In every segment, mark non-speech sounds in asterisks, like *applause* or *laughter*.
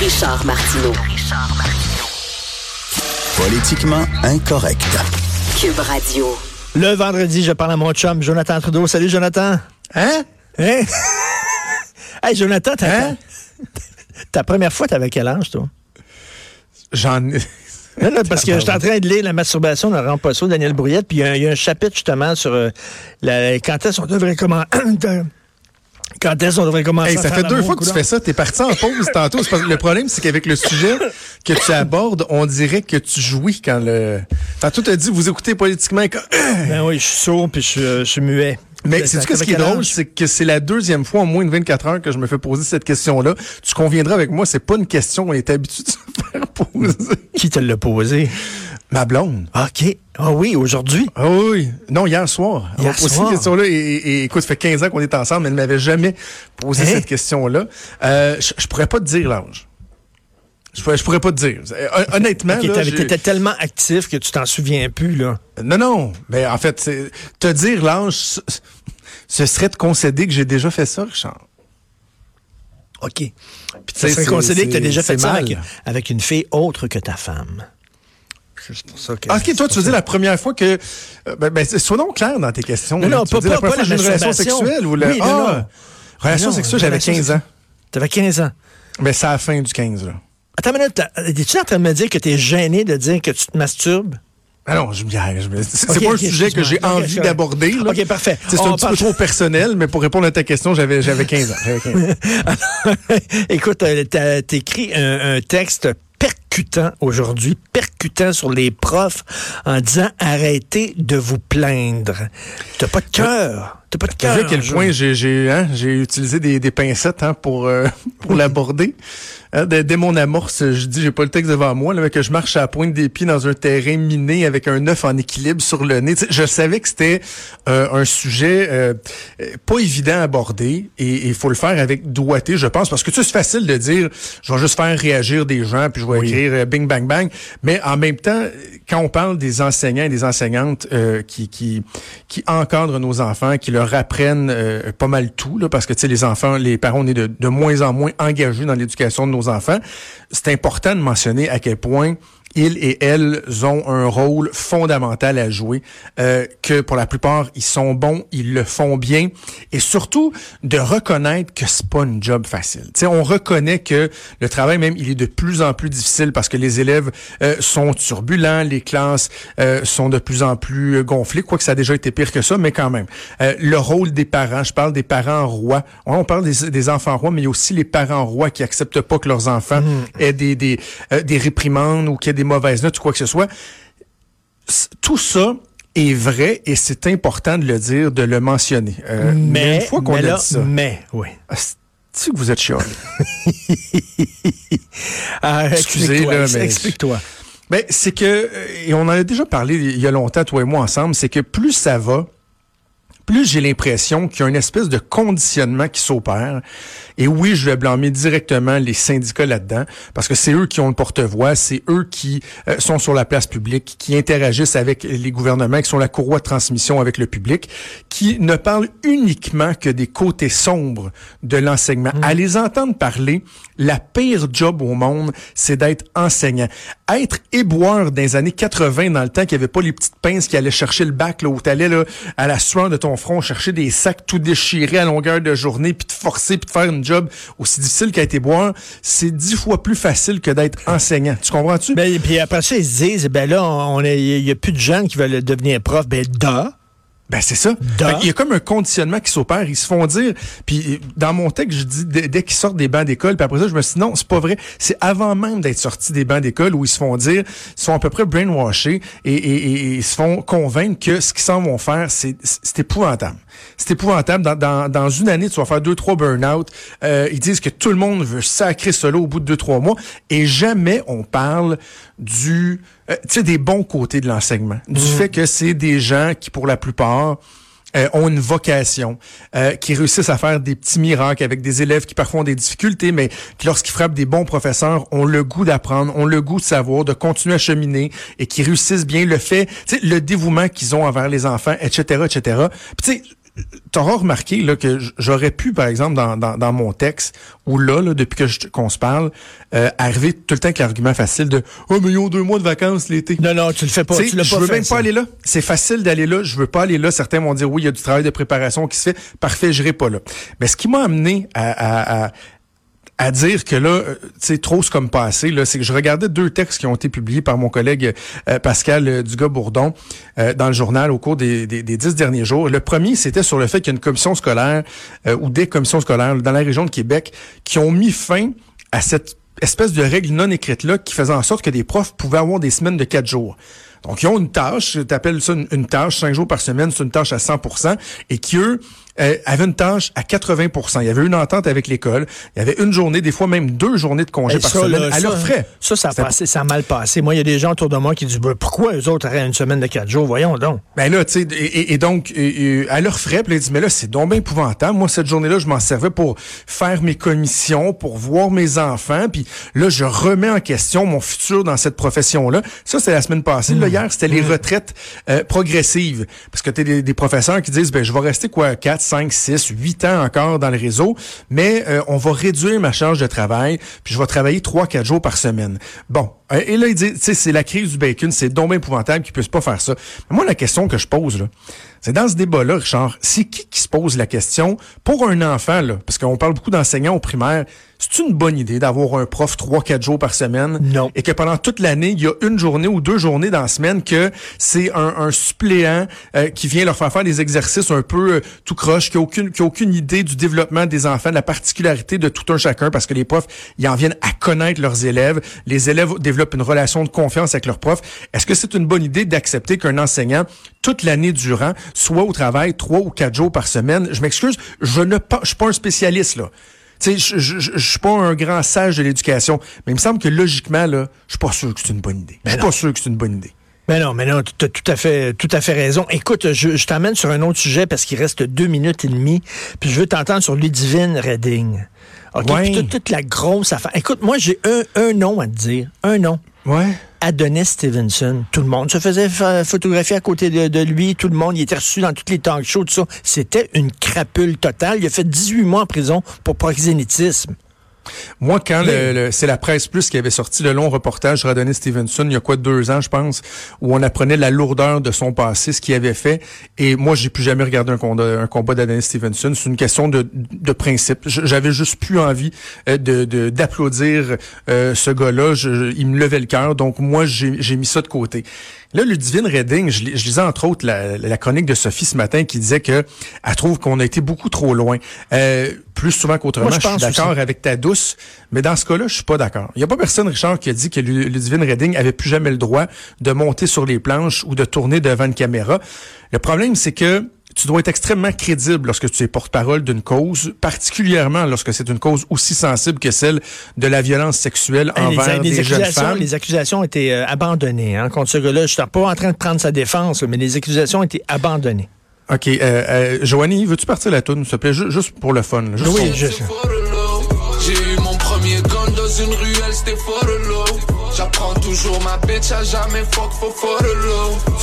Richard Martineau. Politiquement incorrect. Cube Radio. Le vendredi, je parle à mon chum, Jonathan Trudeau. Salut, Jonathan. Hein? Hein? *laughs* hey, Jonathan, t'as- Hein? ta première fois, t'avais quel âge, toi? J'en ai. Non, non, parce que je suis en train de lire La masturbation de Laurent Poisson, Daniel Brouillette, puis il y, a un- il y a un chapitre justement sur euh, la- quand est-ce qu'on devrait comment *clears throat* quand est-ce qu'on devrait commencer Hey, à ça faire fait deux fois que tu fais ça. T'es parti en pause *laughs* tantôt. C'est parce que le problème, c'est qu'avec le sujet que tu abordes, on dirait que tu jouis quand le. Tantôt, t'as dit, vous écoutez politiquement. quand- *clears throat* Ben oui, je suis sourd puis je, suis, je suis muet. Mais c'est ce qui est drôle, c'est que c'est la deuxième fois en moins de 24 heures que je me fais poser cette question-là. Tu conviendras avec moi, c'est pas une question qu'on est habitué de se faire poser. Qui te l'a posé? Ma blonde. OK. Ah oui, aujourd'hui? Ah oui. Non, hier soir. Hier m'a posé soir? cette question-là. Et, écoute, ça fait 15 ans qu'on est ensemble, mais elle ne m'avait jamais posé Hein? cette question-là. Euh, je, je pourrais pas te dire l'âge. Je pourrais, je pourrais pas te dire. Euh, hon- Honnêtement, OK, là, t'avais- j'ai- t'étais tellement actif que tu t'en souviens plus, là. non, non. Mais en fait, te dire l'âge, ce- serait de concéder que j'ai déjà fait ça, Richard. OK. Puis tu c'est- considéré que tu as déjà fait ça avec une fille autre que ta femme. C'est pour ça que... OK, toi, tu veux dire la première fois que... euh, ben, ben, sois donc clair dans tes questions. Non, non, pas- pas- pas fois la relation sexuelle ou non, ah, relation sexuelle, j'avais relation 15 ans. T'avais 15 ans. Mais c'est à la fin du 15, là. Attends une minute, es-tu en train de me dire que t'es gêné de dire que tu te masturbes? Ah non, je, je- je- c'est c'est Ok, pas un sujet que j'ai envie d'aborder. Ok, parfait. C'est un petit parle- peu trop personnel, mais pour répondre à ta question, j'avais j'avais 15 ans. J'avais 15 ans. *laughs* Écoute, euh, t'as écrit un, un texte percutant aujourd'hui, percutant sur les profs en disant arrêtez de vous plaindre. T'as pas de cœur. T'as pas de Tu cœur. vu à quel point j'ai j'ai hein, j'ai utilisé des, des pincettes hein, pour euh, *laughs* pour l'aborder. Hein, dès, dès mon amorce, je dis j'ai pas le texte devant moi, là, mais que je marche à la pointe des pieds dans un terrain miné avec un œuf en équilibre sur le nez. Tu sais, je savais que c'était euh, un sujet euh, pas évident à aborder et il faut le faire avec doigté, je pense, parce que tu sais, c'est facile de dire je vais juste faire réagir des gens puis je vais écrire euh, bing bang bang, mais en même temps, quand on parle des enseignants et des enseignantes euh, qui encadrent nos enfants, qui leur apprennent euh, pas mal tout, là, parce que tu sais les enfants, les parents, on est de, de moins en moins engagés dans l'éducation de nos enfants. C'est important de mentionner à quel point ils et elles ont un rôle fondamental à jouer, euh, que pour la plupart, ils sont bons, ils le font bien, et surtout de reconnaître que c'est pas une job facile. Tu sais, on reconnaît que le travail même, il est de plus en plus difficile parce que les élèves euh, sont turbulents, les classes euh, sont de plus en plus euh, gonflées, quoique ça a déjà été pire que ça, mais quand même. Euh, le rôle des parents, je parle des parents rois, on, on parle des, des enfants rois, mais il y a aussi les parents rois qui acceptent pas que leurs enfants aient des, des, euh, des réprimandes ou qu'il y ait des mauvaises notes ou quoi que ce soit. Tout ça est vrai et c'est important de le dire, de le mentionner. Euh, Mais, une fois qu'on mais a là, dit ça, mais, oui. ah, c'est que vous êtes chiant. *laughs* Ah, Excusez, explique-toi, là, mais- Explique-toi. Ben, c'est que, euh, et on en a déjà parlé il y a longtemps, toi et moi ensemble, c'est que plus ça va, plus j'ai l'impression qu'il y a une espèce de conditionnement qui s'opère. Et oui, je vais blâmer directement les syndicats là-dedans, parce que c'est eux qui ont le porte-voix, c'est eux qui euh, sont sur la place publique, qui interagissent avec les gouvernements, qui sont la courroie de transmission avec le public, qui ne parlent uniquement que des côtés sombres de l'enseignement. À les entendre parler, la pire job au monde, c'est d'être enseignant. Être éboueur dans les années 80, dans le temps qu'il n'y avait pas les petites pinces qui allaient chercher le bac, là, où t'allais là, à la sueur de ton front chercher des sacs tout déchirés à longueur de journée, puis te forcer, puis de faire une job aussi difficile été boire, c'est dix fois plus facile que d'être enseignant. Tu comprends-tu? Ben, puis après ça, ils se disent, ben là, il y a plus de gens qui veulent devenir prof. Ben, da. Ben c'est ça. Qu'il y a comme un conditionnement qui s'opère. Ils se font dire. Puis dans mon texte, je dis dès, dès qu'ils sortent des bancs d'école. Puis après ça, je me suis dit non, c'est pas vrai. C'est avant même d'être sortis des bancs d'école où ils se font dire, ils sont à peu près brainwashés et, et, et- et ils se font convaincre que ce qu'ils s'en vont faire, c'est c'est épouvantable. C'est épouvantable. Dans, dans, dans une année, tu vas faire deux trois burn-out. Euh, ils disent que tout le monde veut sacrer solo au bout de deux trois mois et jamais on parle du euh, tu sais des bons côtés de l'enseignement, du fait que c'est des gens qui pour la plupart euh, ont une vocation, euh, qui réussissent à faire des petits miracles avec des élèves qui parfois ont des difficultés, mais qui lorsqu'ils frappent des bons professeurs, ont le goût d'apprendre, ont le goût de savoir, de continuer à cheminer et qui réussissent bien le fait, tu sais, le dévouement qu'ils ont envers les enfants, etc., etc. Puis tu sais, t'auras remarqué là, que j'aurais pu, par exemple, dans, dans, dans mon texte, ou là, là depuis que qu'on se parle, euh, arriver tout le temps avec l'argument facile de « Oh, mais ils ont deux mois de vacances l'été. » Non, non, tu le fais pas. Tu tu l'as je pas veux fait, même ça. pas aller là. C'est facile d'aller là. Je veux pas aller là. Certains vont dire oui, il y a du travail de préparation qui se fait. Parfait, je pas là. Mais ce qui m'a amené à, à, à, à dire que là, euh, sais, trop c'est comme passé, là, c'est que je regardais deux textes qui ont été publiés par mon collègue euh, Pascal euh, Dugas-Bourdon euh, dans le journal au cours des, des, des dix derniers jours. Le premier, c'était sur le fait qu'il y a une commission scolaire euh, ou des commissions scolaires dans la région de Québec qui ont mis fin à cette espèce de règle non écrite là qui faisait en sorte que des profs pouvaient avoir des semaines de quatre jours. Donc, ils ont une tâche, tu appelles ça une tâche, cinq jours par semaine, c'est une tâche à 100% et qui, eux, euh, avaient une tâche à 80% Il y avait une entente avec l'école. Il y avait une journée, des fois même deux journées de congé Et par ça, semaine là, à leurs frais. Ça, ça a, passé, ça a mal passé. Moi, il y a des gens autour de moi qui disent Ben, pourquoi eux autres auraient une semaine de quatre jours? Voyons donc. Ben là, tu sais, et, donc, et- à leurs frais, puis là, ils disent, mais là, c'est donc bien épouvantable. Moi, cette journée-là, je m'en servais pour faire mes commissions, pour voir mes enfants, puis là, je remets en question mon futur dans cette profession-là. Ça, c'est la semaine passée. Là, hier, c'était les retraites euh, progressives. Parce que tu des, des professeurs qui disent, ben, je vais rester, quoi, 4, 5, 6, 8 ans encore dans le réseau, mais euh, on va réduire ma charge de travail, puis je vais travailler 3, 4 jours par semaine. Bon. Euh, Et là, il dit, tu sais, c'est la crise du bacon, c'est donc épouvantable qu'ils puissent pas faire ça. Mais moi, la question que je pose, là, c'est dans ce débat-là, Richard, c'est qui qui se pose la question pour un enfant, là, parce qu'on parle beaucoup d'enseignants au primaire, c'est une bonne idée d'avoir un prof trois, quatre jours par semaine? Non. Et que pendant toute l'année, il y a une journée ou deux journées dans la semaine que c'est un, un suppléant euh, qui vient leur faire faire des exercices un peu euh, tout croche, qui a aucune, qui a aucune idée du développement des enfants, de la particularité de tout un chacun, parce que les profs, ils en viennent à connaître leurs élèves. Les élèves développent une relation de confiance avec leurs profs. Est-ce que c'est une bonne idée d'accepter qu'un enseignant, toute l'année durant, soit au travail trois ou quatre jours par semaine? Je m'excuse, je ne pas, je suis pas un spécialiste, là. Tu sais, je, je, je, je suis pas un grand sage de l'éducation, mais il me semble que logiquement, là, je suis pas sûr que c'est une bonne idée. Je suis pas sûr que c'est une bonne idée. Mais non, mais non, tu as tout à fait, tout à fait raison. Écoute, je, je t'emmène sur un autre sujet parce qu'il reste deux minutes et demie, puis je veux t'entendre sur Ludivine Redding. OK? Ouais. Puis toute, toute la grosse affaire. Écoute, moi, j'ai un, un nom à te dire. Un nom. Ouais. Adonis Stevenson. Tout le monde se faisait ph- photographier à côté de, de lui. Tout le monde, il était reçu dans toutes les talk shows, tout ça. C'était une crapule totale. Il a fait 18 mois en prison pour proxénétisme. Moi, quand Oui. le, le- c'est la presse plus qui avait sorti le long reportage sur Adonis Stevenson, il y a quoi deux ans, je pense, où on apprenait la lourdeur de son passé, ce qu'il avait fait. Et moi, j'ai plus jamais regardé un combat, d'Adonis Stevenson. C'est une question de, de principe. J'avais juste plus envie euh, de de- d'applaudir euh, ce gars-là. Il me levait le cœur. Donc moi, j'ai mis ça de côté. Là, Ludivine Redding, je, je lisais entre autres la, la chronique de Sophie ce matin qui disait que elle trouve qu'on a été beaucoup trop loin. Euh, plus souvent qu'autrement, je je suis pense d'accord avec ta douce, mais dans ce cas-là, je suis pas d'accord. Il n'y a pas personne, Richard, qui a dit que Lu- Ludivine Redding avait plus jamais le droit de monter sur les planches ou de tourner devant une caméra. Le problème, c'est que tu dois être extrêmement crédible lorsque tu es porte-parole d'une cause, particulièrement lorsque c'est une cause aussi sensible que celle de la violence sexuelle envers les, les des jeunes femmes. les accusations ont été euh, abandonnées hein, contre ce gars-là. Je suis pas en train de prendre sa défense, mais les accusations ont été abandonnées. OK. Euh, euh, Joanie, veux-tu partir la toune, s'il te plaît? Ju- Juste pour le fun. là. Juste Oui, pour- je- J'apprends toujours ma bitch à jamais fuck.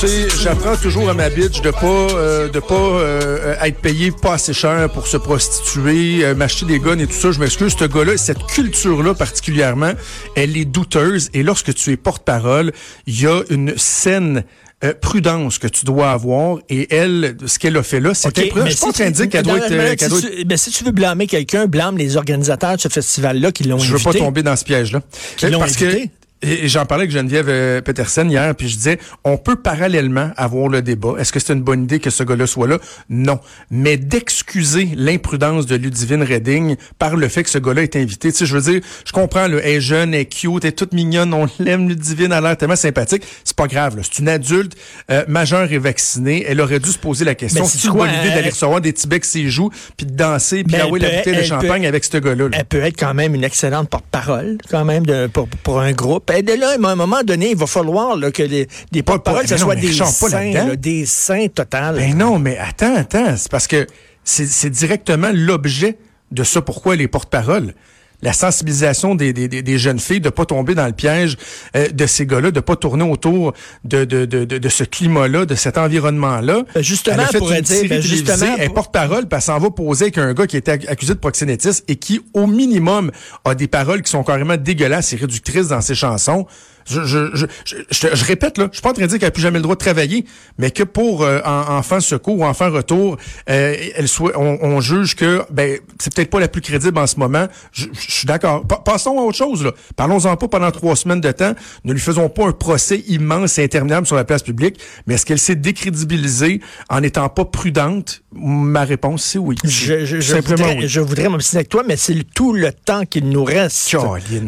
Tu sais, j'apprends toujours à ma bitch de pas euh, de pas euh, être payé pas assez cher pour se prostituer, euh, m'acheter des guns et tout ça. Je m'excuse, ce gars-là, cette culture-là particulièrement, elle est douteuse. Et lorsque tu es porte-parole, il y a une saine euh, prudence que tu dois avoir. Et elle, ce qu'elle a fait là, c'est OK, imprudent. mais Je suis pas en si train de dire qu'elle doit être... mais euh, si qu'elle doit tu- ben, si tu veux blâmer quelqu'un, blâme les organisateurs de ce festival-là qui l'ont Je invité. veux pas tomber dans ce piège-là. Qui l'ont que. Et j'en parlais avec Geneviève euh, Petersen hier, puis je disais, on peut parallèlement avoir le débat. Est-ce que c'est une bonne idée que ce gars-là soit là? Non. Mais d'excuser l'imprudence de Ludivine Redding par le fait que ce gars-là est invité. Tu sais, je veux dire, je comprends, elle est jeune, elle est cute, elle est toute mignonne, on l'aime, Ludivine, elle a l'air tellement sympathique. C'est pas grave. C'est une adulte euh, majeure et vaccinée. Elle aurait dû se poser la question, c'est une quoi, bonne idée d'aller recevoir des petits becs ses joues, puis de danser, puis Ben, d'avoir la bouteille de champagne peut- avec ce gars-là. là. Elle peut être quand même une excellente porte-parole, quand même, de, pour, pour un groupe. Et de là, à un moment donné, il va falloir là, que les, des Pas- porte-paroles, ce mais soit mais des saints, là, des saints total. Ben non, mais attends, attends. C'est parce que c'est c'est directement l'objet de ça pourquoi les porte-paroles. La sensibilisation des, des, des, des jeunes filles, de pas tomber dans le piège euh, de ces gars-là, de pas tourner autour de, de, de, de, de ce climat-là, de cet environnement-là. Ben, justement, Elle une dire, ben, justement, elle pour- porte-parole, puis elle s'en va poser avec un gars qui était ac- accusé de proxénétisme et qui, au minimum, a des paroles qui sont carrément dégueulasses et réductrices dans ses chansons. Je, je, je, je, je te- je répète, là, je suis pas en train de dire qu'elle n'a plus jamais le droit de travailler, mais que pour euh, en- enfant secours ou enfant retour, euh, elle soit, on, on juge que ben c'est peut-être pas la plus crédible en ce moment. Je, je suis d'accord. Pa- passons à autre chose. Là. Parlons-en pas pendant trois semaines de temps. Ne lui faisons pas un procès immense et interminable sur la place publique. Mais est-ce qu'elle s'est décrédibilisée en n'étant pas prudente? Ma réponse c'est oui. Je, je, je voudrais, oui. je voudrais m'obstiner avec toi, mais c'est tout le temps qu'il nous reste.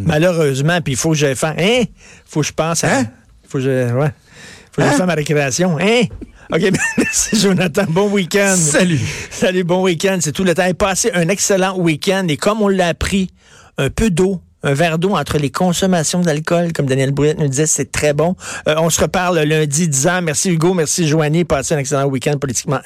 Malheureusement, puis il faut que je fasse. Hein? Faut que je pense à. Hein? faut que je. Ouais. faut que je Hein? fasse ma récréation. Hein? OK, *laughs* merci Jonathan. Bon week-end. Salut. Salut, bon week-end. C'est tout le temps. Passez un excellent week-end. Et comme on l'a appris, un peu d'eau, un verre d'eau entre les consommations d'alcool, comme Daniel Brouillette nous disait, c'est très bon. Euh, on se reparle lundi 10 ans. Merci Hugo, merci Joanie. Passez un excellent week-end politiquement.